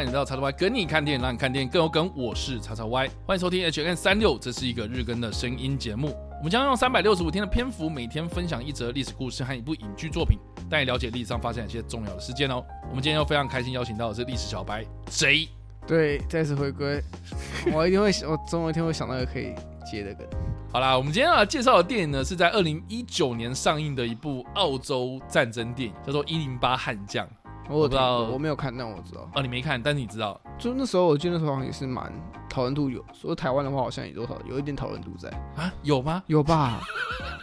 欢迎来到叉叉 Y 跟你看电影，让你看电影更有梗。我是叉叉 Y，欢迎收听 H N 三六，这是一个日更的声音节目。我们将用三百六十五天的篇幅，每天分享一则历史故事和一部影剧作品，带你了解历史上发生一些重要的事件哦。我们今天又非常开心邀请到的是历史小白 J，对，再次回归，我一定会，我总有一天会想到一个可以接的梗。好啦，我们今天要介绍的电影呢，是在二零一九年上映的一部澳洲战争电影，叫做《一零八悍将》。我不知道，我没有看，但我知道。哦，你没看，但是你知道。就那时候，我记得那时候好像也是蛮讨论度有，说台湾的话，好像也多少有一点讨论度在啊？有吗？有吧？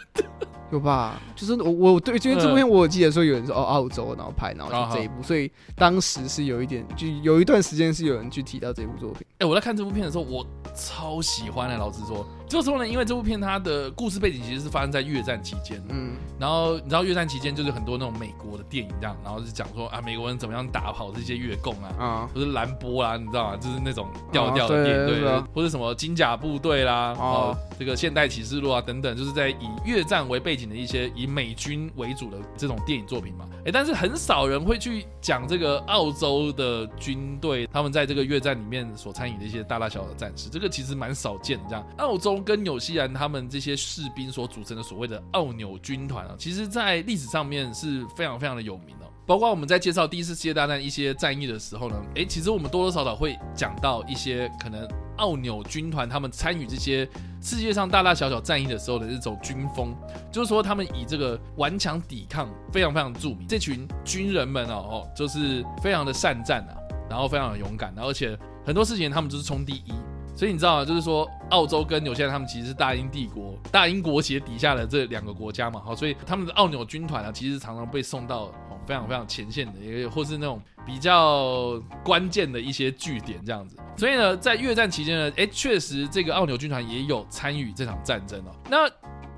有吧？就是我我对，因为这部片我记得说有人说哦澳洲，然后拍，然后就这一部，哦、所以当时是有一点，就有一段时间是有人去提到这部作品。哎、欸，我在看这部片的时候，我超喜欢的，老实说。就是说呢，因为这部片它的故事背景其实是发生在越战期间，嗯，然后你知道越战期间就是很多那种美国的电影这样，然后是讲说啊美国人怎么样打跑这些越共啊，啊，或是兰波啊，你知道吗？就是那种调调的电影，啊、对，对，或者什么金甲部队啦，哦、啊，这个现代启示录啊等等，就是在以越战为背景的一些以美军为主的这种电影作品嘛。哎，但是很少人会去讲这个澳洲的军队他们在这个越战里面所参与的一些大大小小的战事，这个其实蛮少见的。这样，澳洲。跟纽西兰他们这些士兵所组成的所谓的奥纽军团啊，其实在历史上面是非常非常的有名的。包括我们在介绍第一次世界大战一些战役的时候呢，诶，其实我们多多少少会讲到一些可能奥纽军团他们参与这些世界上大大小小战役的时候的这种军风，就是说他们以这个顽强抵抗非常非常著名。这群军人们哦，就是非常的善战啊，然后非常的勇敢，而且很多事情他们就是冲第一。所以你知道吗？就是说，澳洲跟纽西兰他们其实是大英帝国、大英国协底下的这两个国家嘛，好，所以他们的奥纽军团啊，其实常常被送到非常非常前线的，也或是那种比较关键的一些据点这样子。所以呢，在越战期间呢，哎，确实这个奥纽军团也有参与这场战争哦。那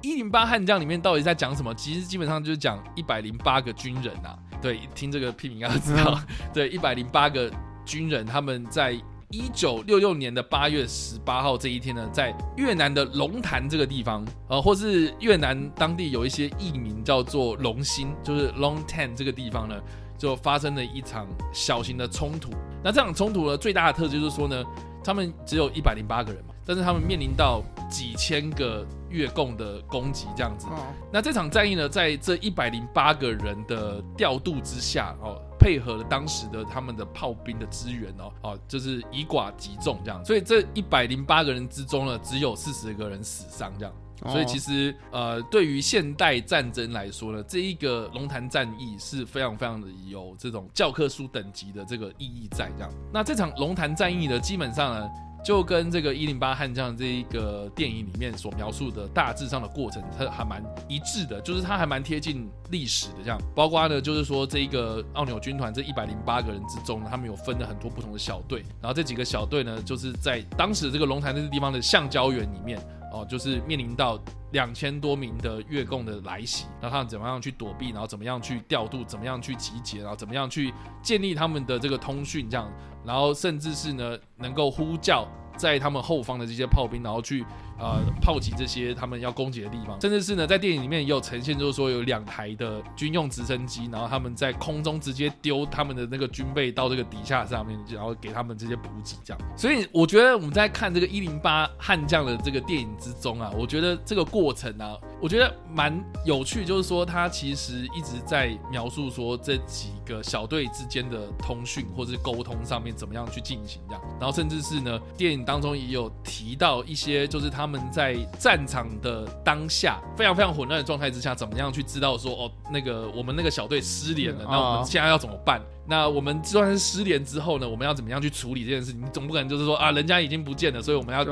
一零八悍将里面到底在讲什么？其实基本上就是讲一百零八个军人啊，对，听这个片名应该知道，对，一百零八个军人他们在。一九六六年的八月十八号这一天呢，在越南的龙潭这个地方，呃，或是越南当地有一些艺名叫做龙兴，就是 Long Tan 这个地方呢，就发生了一场小型的冲突。那这场冲突呢，最大的特质就是说呢，他们只有一百零八个人嘛，但是他们面临到几千个越共的攻击这样子。那这场战役呢，在这一百零八个人的调度之下，哦。配合了当时的他们的炮兵的支援哦，哦，就是以寡击众这样，所以这一百零八个人之中呢，只有四十个人死伤这样，所以其实呃，对于现代战争来说呢，这一个龙潭战役是非常非常的有这种教科书等级的这个意义在这样。那这场龙潭战役呢，基本上呢。就跟这个一零八悍将这一个电影里面所描述的大致上的过程，它还蛮一致的，就是它还蛮贴近历史的这样。包括呢，就是说这一个奥纽军团这一百零八个人之中呢，他们有分了很多不同的小队，然后这几个小队呢，就是在当时这个龙潭这个地方的橡胶园里面哦，就是面临到两千多名的越共的来袭，那他们怎么样去躲避，然后怎么样去调度，怎么样去集结，然后怎么样去建立他们的这个通讯这样。然后甚至是呢，能够呼叫在他们后方的这些炮兵，然后去。呃，炮击这些他们要攻击的地方，甚至是呢，在电影里面也有呈现，就是说有两台的军用直升机，然后他们在空中直接丢他们的那个军备到这个底下上面，然后给他们这些补给，这样。所以我觉得我们在看这个一零八悍将的这个电影之中啊，我觉得这个过程啊，我觉得蛮有趣，就是说他其实一直在描述说这几个小队之间的通讯或者是沟通上面怎么样去进行这样，然后甚至是呢，电影当中也有提到一些，就是他们。他们在战场的当下，非常非常混乱的状态之下，怎么样去知道说哦，那个我们那个小队失联了，那我们现在要怎么办？那我们就算是失联之后呢，我们要怎么样去处理这件事情？你总不可能就是说啊，人家已经不见了，所以我们要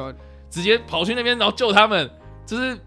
直接跑去那边然后救他们，就是。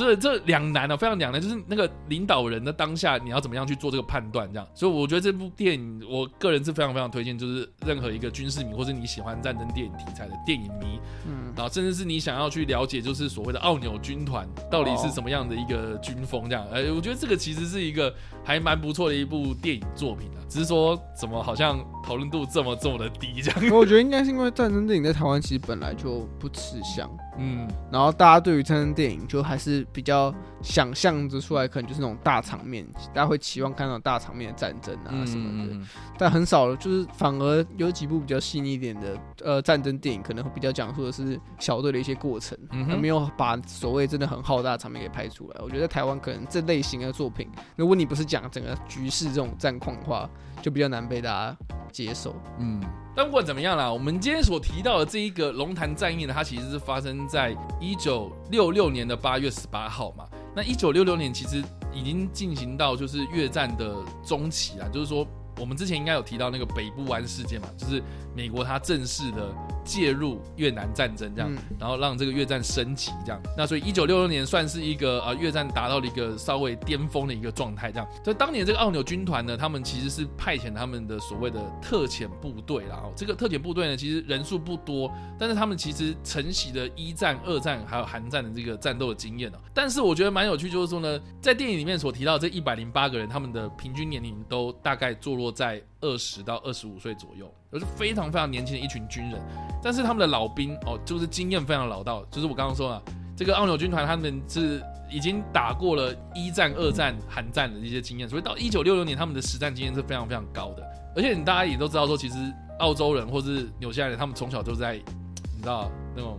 这这两难啊，非常两难，就是那个领导人的当下，你要怎么样去做这个判断？这样，所以我觉得这部电影，我个人是非常非常推荐，就是任何一个军事迷，或是你喜欢战争电影题材的电影迷，嗯，然后甚至是你想要去了解，就是所谓的奥纽军团到底是什么样的一个军风，这样，哎，我觉得这个其实是一个还蛮不错的一部电影作品啊，只是说怎么好像讨论度这么这么的低，这样。我觉得应该是因为战争电影在台湾其实本来就不吃香。嗯，然后大家对于战争电影就还是比较想象着出来，可能就是那种大场面，大家会期望看到大场面的战争啊什么的，嗯嗯嗯，但很少了，就是反而有几部比较细腻一点的呃战争电影，可能会比较讲述的是小队的一些过程，而、嗯、没有把所谓真的很浩大的场面给拍出来。我觉得在台湾可能这类型的作品，如果你不是讲整个局势这种战况的话，就比较难被大家接受。嗯。但不管怎么样啦，我们今天所提到的这一个龙潭战役呢，它其实是发生在一九六六年的八月十八号嘛。那一九六六年其实已经进行到就是越战的中期啦，就是说我们之前应该有提到那个北部湾事件嘛，就是美国它正式的。介入越南战争这样，然后让这个越战升级这样，那所以一九六六年算是一个呃越战达到了一个稍微巅峰的一个状态这样。所以当年这个奥纽军团呢，他们其实是派遣他们的所谓的特遣部队啦。这个特遣部队呢，其实人数不多，但是他们其实承袭了一战、二战还有韩战的这个战斗的经验哦。但是我觉得蛮有趣，就是说呢，在电影里面所提到这一百零八个人，他们的平均年龄都大概坐落在二十到二十五岁左右。都是非常非常年轻的一群军人，但是他们的老兵哦，就是经验非常老道。就是我刚刚说了，这个奥纽军团他们是已经打过了一战、二战、韩战的一些经验，所以到一九六六年，他们的实战经验是非常非常高的。而且你大家也都知道说，其实澳洲人或是纽西兰人，他们从小就在你知道那种。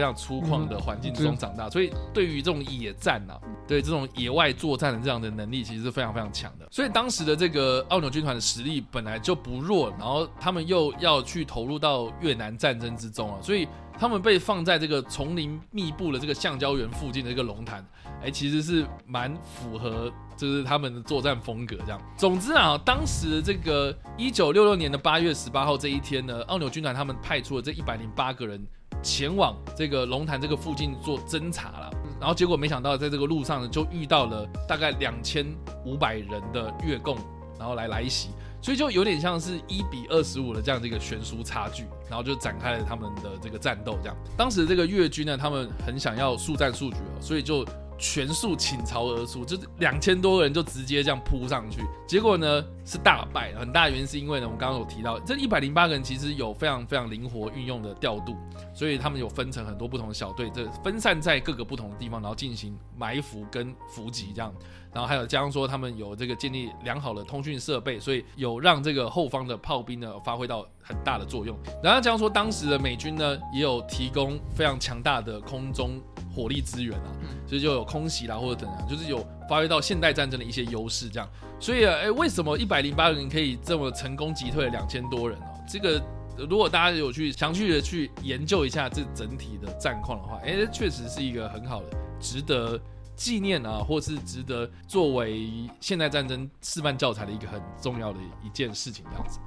非常粗犷的环境之中长大，所以对于这种野战啊，对这种野外作战的这样的能力，其实是非常非常强的。所以当时的这个奥纽军团的实力本来就不弱，然后他们又要去投入到越南战争之中啊，所以他们被放在这个丛林密布的这个橡胶园附近的一个龙潭，哎，其实是蛮符合就是他们的作战风格这样。总之啊，当时这个一九六六年的八月十八号这一天呢，奥纽军团他们派出了这一百零八个人。前往这个龙潭这个附近做侦查了，然后结果没想到在这个路上呢，就遇到了大概两千五百人的越共，然后来来袭，所以就有点像是一比二十五的这样的一个悬殊差距，然后就展开了他们的这个战斗。这样，当时这个越军呢，他们很想要速战速决，所以就。全速倾巢而出，就是两千多个人就直接这样扑上去，结果呢是大败，很大原因是因为呢，我们刚刚有提到，这一百零八个人其实有非常非常灵活运用的调度，所以他们有分成很多不同的小队，这分散在各个不同的地方，然后进行埋伏跟伏击这样，然后还有加上说他们有这个建立良好的通讯设备，所以有让这个后方的炮兵呢发挥到很大的作用，然后加上说当时的美军呢也有提供非常强大的空中。火力资源啊，所以就有空袭啦，或者怎样，就是有发挥到现代战争的一些优势，这样。所以啊，哎，为什么一百零八个人可以这么成功击退了两千多人哦？这个如果大家有去详细的去研究一下这整体的战况的话，哎，确实是一个很好的、值得纪念啊，或是值得作为现代战争示范教材的一个很重要的一件事情，这样子。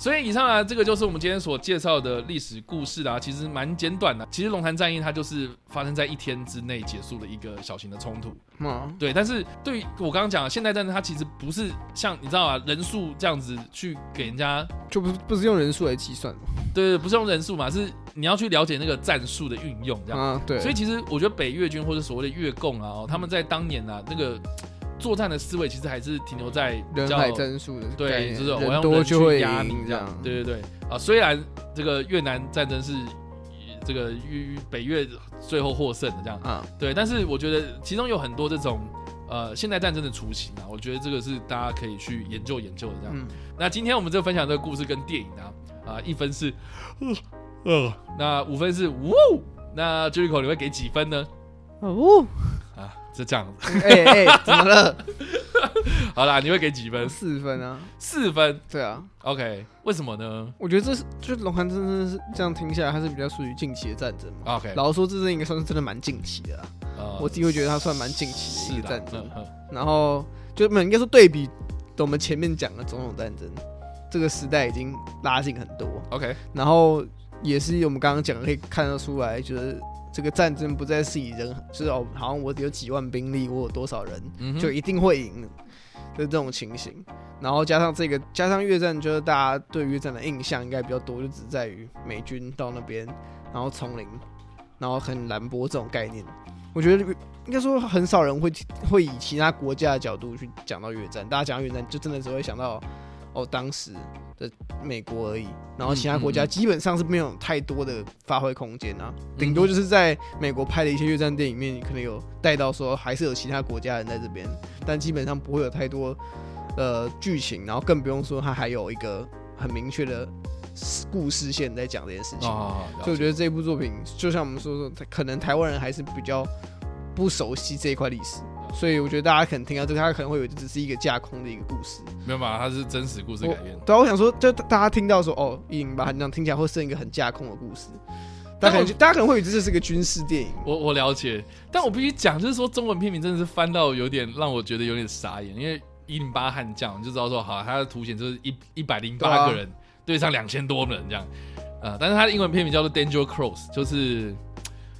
所以以上啊，这个就是我们今天所介绍的历史故事啊。其实蛮简短的。其实龙潭战役它就是发生在一天之内结束的一个小型的冲突。嗯，对。但是对于我刚刚讲的现代战争，它其实不是像你知道啊，人数这样子去给人家，就不不是用人数来计算。对对，不是用人数嘛，是你要去了解那个战术的运用这样。嗯，对。所以其实我觉得北越军或者所谓的越共啊，他们在当年啊那个。作战的思维其实还是停留在人海战术的，对，就是我要用人去压你这样，对对对啊。虽然这个越南战争是这个越北越最后获胜的这样啊，对，但是我觉得其中有很多这种呃现代战争的雏形啊，我觉得这个是大家可以去研究研究的这样。嗯、那今天我们这分享这个故事跟电影啊啊一分是呃，呃那五分是呜，那 Jericho 你会给几分呢？哦。是这样子，哎哎、欸欸，怎么了？好啦，你会给几分？四分啊，四分。对啊，OK，为什么呢？我觉得这是，就龙潭真的是这样听下来，它是比较属于近期的战争嘛。OK，老实说，这阵应该算是真的蛮近期的啦。呃，我自己会觉得它算蛮近期的一个战争。然后就没应该说对比我们前面讲的种种战争，这个时代已经拉近很多。OK，然后也是我们刚刚讲的可以看得出来，就是。这个战争不再是以人，就是哦，好像我有几万兵力，我有多少人，嗯、就一定会赢，就是这种情形。然后加上这个，加上越战，就是大家对越战的印象应该比较多，就只在于美军到那边，然后丛林，然后很兰波这种概念。我觉得应该说很少人会会以其他国家的角度去讲到越战，大家讲到越战就真的只会想到哦当时的美国而已，然后其他国家基本上是没有太多的发挥空间啊，顶多就是在美国拍的一些越战电影里面，你可能有带到说还是有其他国家人在这边，但基本上不会有太多呃剧情，然后更不用说它还有一个很明确的故事线在讲这件事情，所以我觉得这部作品就像我们说说，可能台湾人还是比较不熟悉这一块历史。所以我觉得大家可能听到这个，他可能会以为这只是一个架空的一个故事，没有吧？它是真实故事改编。对啊，我想说，就大家听到说哦，一零八这样听起来会是一个很架空的故事，大家可能大家可能会以为这是个军事电影。我我了解，但我必须讲，就是说中文片名真的是翻到有点让我觉得有点傻眼，因为一零八悍将就知道说好，它的凸显就是一一百零八个人对上两千多人这样，呃，但是它的英文片名叫做 Danger Close，就是。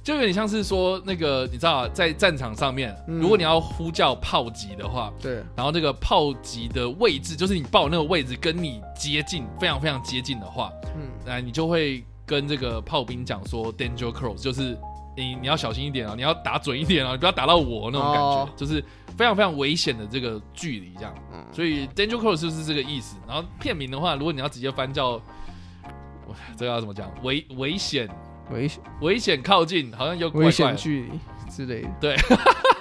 就有点像是说，那个你知道，在战场上面，如果你要呼叫炮击的话，对，然后这个炮击的位置，就是你报那个位置跟你接近，非常非常接近的话，嗯，那你就会跟这个炮兵讲说，danger close，就是你你要小心一点啊，你要打准一点啊，你不要打到我那种感觉，哦、就是非常非常危险的这个距离这样，嗯，所以 danger close 就是这个意思。然后片名的话，如果你要直接翻叫，我这个要怎么讲？危危险。危险危险靠近，好像有危险距离之类的。对，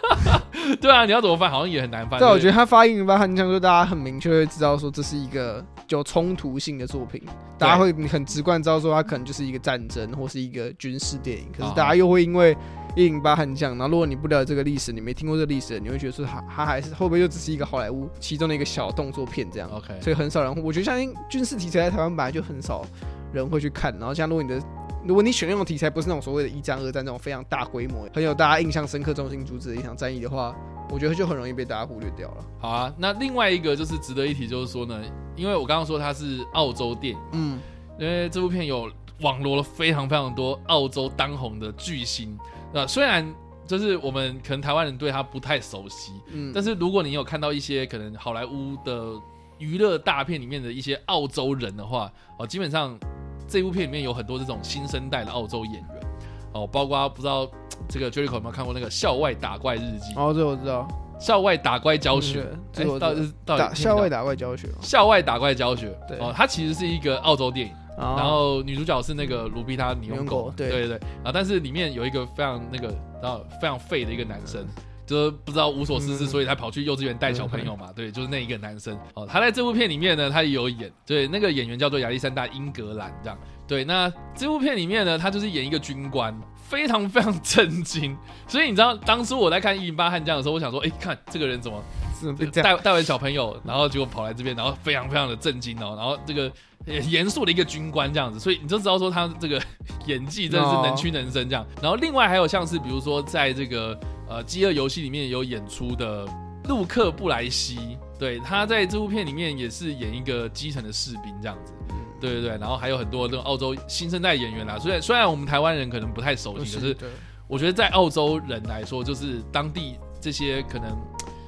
对啊，你要怎么翻，好像也很难翻。但，我觉得他发音吧，很像就大家很明确会知道说这是一个有冲突性的作品，大家会很直观知道说它可能就是一个战争或是一个军事电影。可是大家又会因为一零八悍将，然后如果你不了解这个历史，你没听过这个历史，你会觉得说他他还是会不会又只是一个好莱坞其中的一个小动作片这样？OK，所以很少人，我觉得像军事题材在台湾本来就很少人会去看，然后像如果你的。如果你选用的题材不是那种所谓的一战、二战这种非常大规模、很有大家印象深刻、中心主旨的一场战役的话，我觉得就很容易被大家忽略掉了。好啊，那另外一个就是值得一提，就是说呢，因为我刚刚说它是澳洲电影，嗯，因为这部片有网罗了非常非常多澳洲当红的巨星，那虽然就是我们可能台湾人对他不太熟悉，嗯，但是如果你有看到一些可能好莱坞的娱乐大片里面的一些澳洲人的话，哦，基本上。这部片里面有很多这种新生代的澳洲演员哦，包括不知道 这个 Jericho 有没有看过那个《校外打怪日记》？哦，这我知道，《校外打怪教学》欸。这到底到底校外打怪教学？校外打怪教学。对哦，它其实是一个澳洲电影，哦、然后女主角是那个卢比塔·尼翁狗。对对对啊，但是里面有一个非常那个然后非常废的一个男生。嗯就是不知道无所事事，所以他跑去幼稚园带小朋友嘛。对，就是那一个男生哦。他在这部片里面呢，他也有演。对，那个演员叫做亚历山大·英格兰，这样。对，那这部片里面呢，他就是演一个军官，非常非常震惊。所以你知道，当初我在看《一零八悍将》的时候，我想说，哎，看这个人怎么带带完小朋友，然后结果跑来这边，然后非常非常的震惊哦。然后这个严肃的一个军官这样子，所以你就知道说他这个 演技真的是能屈能伸这样。然后另外还有像是比如说在这个。呃，饥饿游戏里面有演出的陆克布莱西，对，他在这部片里面也是演一个基层的士兵这样子，对对对，然后还有很多那种澳洲新生代演员啦，虽然虽然我们台湾人可能不太熟悉，可是我觉得在澳洲人来说，就是当地这些可能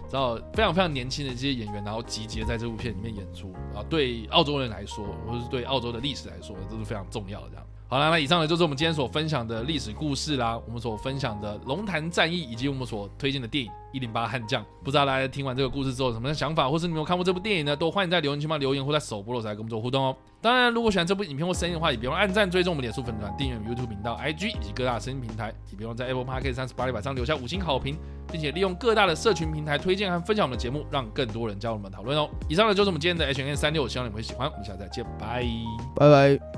知道非常非常年轻的这些演员，然后集结在这部片里面演出，然后对澳洲人来说，或者是对澳洲的历史来说，都是非常重要的这样。好了，那以上呢就是我们今天所分享的历史故事啦，我们所分享的龙潭战役，以及我们所推荐的电影《一零八悍将》。不知道大家听完这个故事之后有什么想法，或是你有看过这部电影呢？都欢迎在留言区帮留言，或在首播的时候来跟我们做互动哦。当然，如果喜欢这部影片或声音的话，也别忘按赞、追踪我们脸书粉团、订阅 YouTube 频道、IG 以及各大声音平台，也别忘在 Apple Podcast 三十八里板上留下五星好评，并且利用各大的社群平台推荐和分享我们的节目，让更多人加入我们讨论哦。以上呢就是我们今天的 H&M 365，希望你们会喜欢。我们下次再见，拜拜拜。